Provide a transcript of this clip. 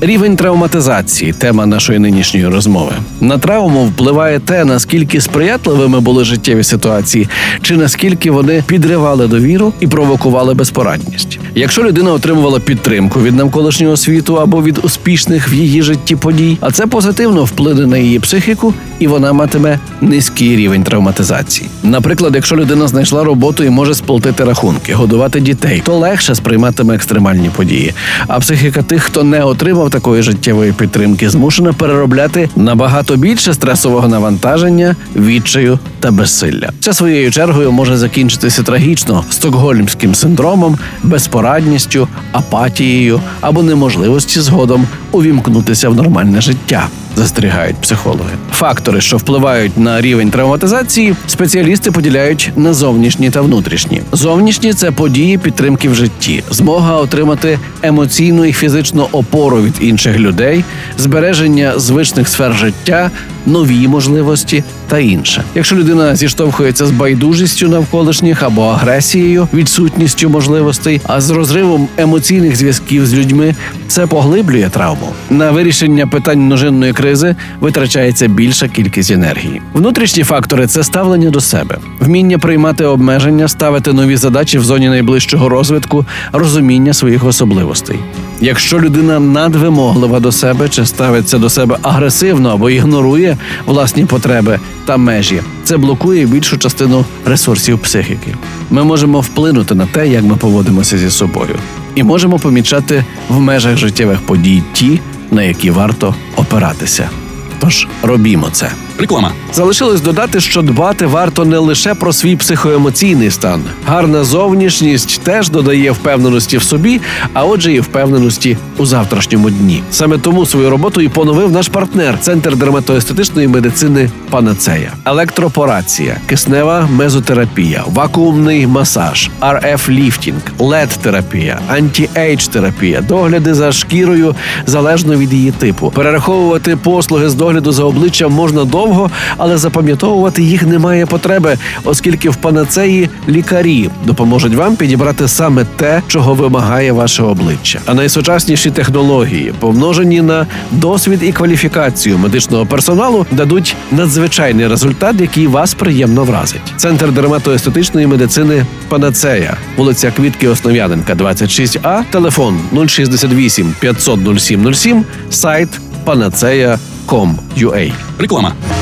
Рівень травматизації тема нашої нинішньої розмови. На травму впливає те, наскільки сприятливими були життєві ситуації, чи наскільки вони підривали довіру і провокували безпорадність. Якщо людина отримувала підтримку від навколишнього світу або від успішних в її житті подій, а це позитивно вплине на її психіку, і вона матиме низький рівень травматизації. Наприклад, якщо людина знайшла роботу і може сплатити рахунки, годувати дітей, то легше сприйматиме екстремальні події. А психіка тих, хто не отримав такої життєвої підтримки, змушена переробляти набагато більше стресового навантаження, відчаю та безсилля. Це своєю чергою може закінчитися трагічно стокгольмським синдромом, безпорадністю, апатією або неможливості згодом увімкнутися в нормальне життя. Застерігають психологи. Фактори, що впливають на рівень травматизації, спеціалісти поділяють на зовнішні та внутрішні. Зовнішні це події підтримки в житті, змога отримати емоційну і фізичну опору від інших людей, збереження звичних сфер життя, нові можливості та інше. Якщо людина зіштовхується з байдужістю навколишніх або агресією, відсутністю можливостей, а з розривом емоційних зв'язків з людьми, це поглиблює травму. На вирішення питань множинної кризи витрачається більша кількість енергії. Внутрішні фактори це ставлення до себе, вміння приймати обмеження, ставити нові задачі в зоні найближчого розвитку, розуміння своїх особливостей. Якщо людина надвимоглива до себе чи ставиться до себе агресивно або ігнорує власні потреби та межі, це блокує більшу частину ресурсів психіки. Ми можемо вплинути на те, як ми поводимося зі собою, і можемо помічати в межах життєвих подій ті, на які варто опиратися. Тож робімо це. Реклама. Залишилось додати, що дбати варто не лише про свій психоемоційний стан. Гарна зовнішність теж додає впевненості в собі, а отже, і впевненості у завтрашньому дні. Саме тому свою роботу і поновив наш партнер Центр дерматоестетичної медицини Панацея, електропорація, киснева мезотерапія, вакуумний масаж, RF ліфтінг, LED терапія anti-age терапія, догляди за шкірою залежно від її типу. Перераховувати послуги з догляду за обличчям можна довго довго, але запам'ятовувати їх немає потреби, оскільки в панацеї лікарі допоможуть вам підібрати саме те, чого вимагає ваше обличчя. А найсучасніші технології, помножені на досвід і кваліфікацію медичного персоналу, дадуть надзвичайний результат, який вас приємно вразить. Центр дерматоестетичної медицини Панацея, вулиця Квітки Основ'яненка, 26А, телефон 068 500 0707, сайт panaceia.com.ua. Реклама.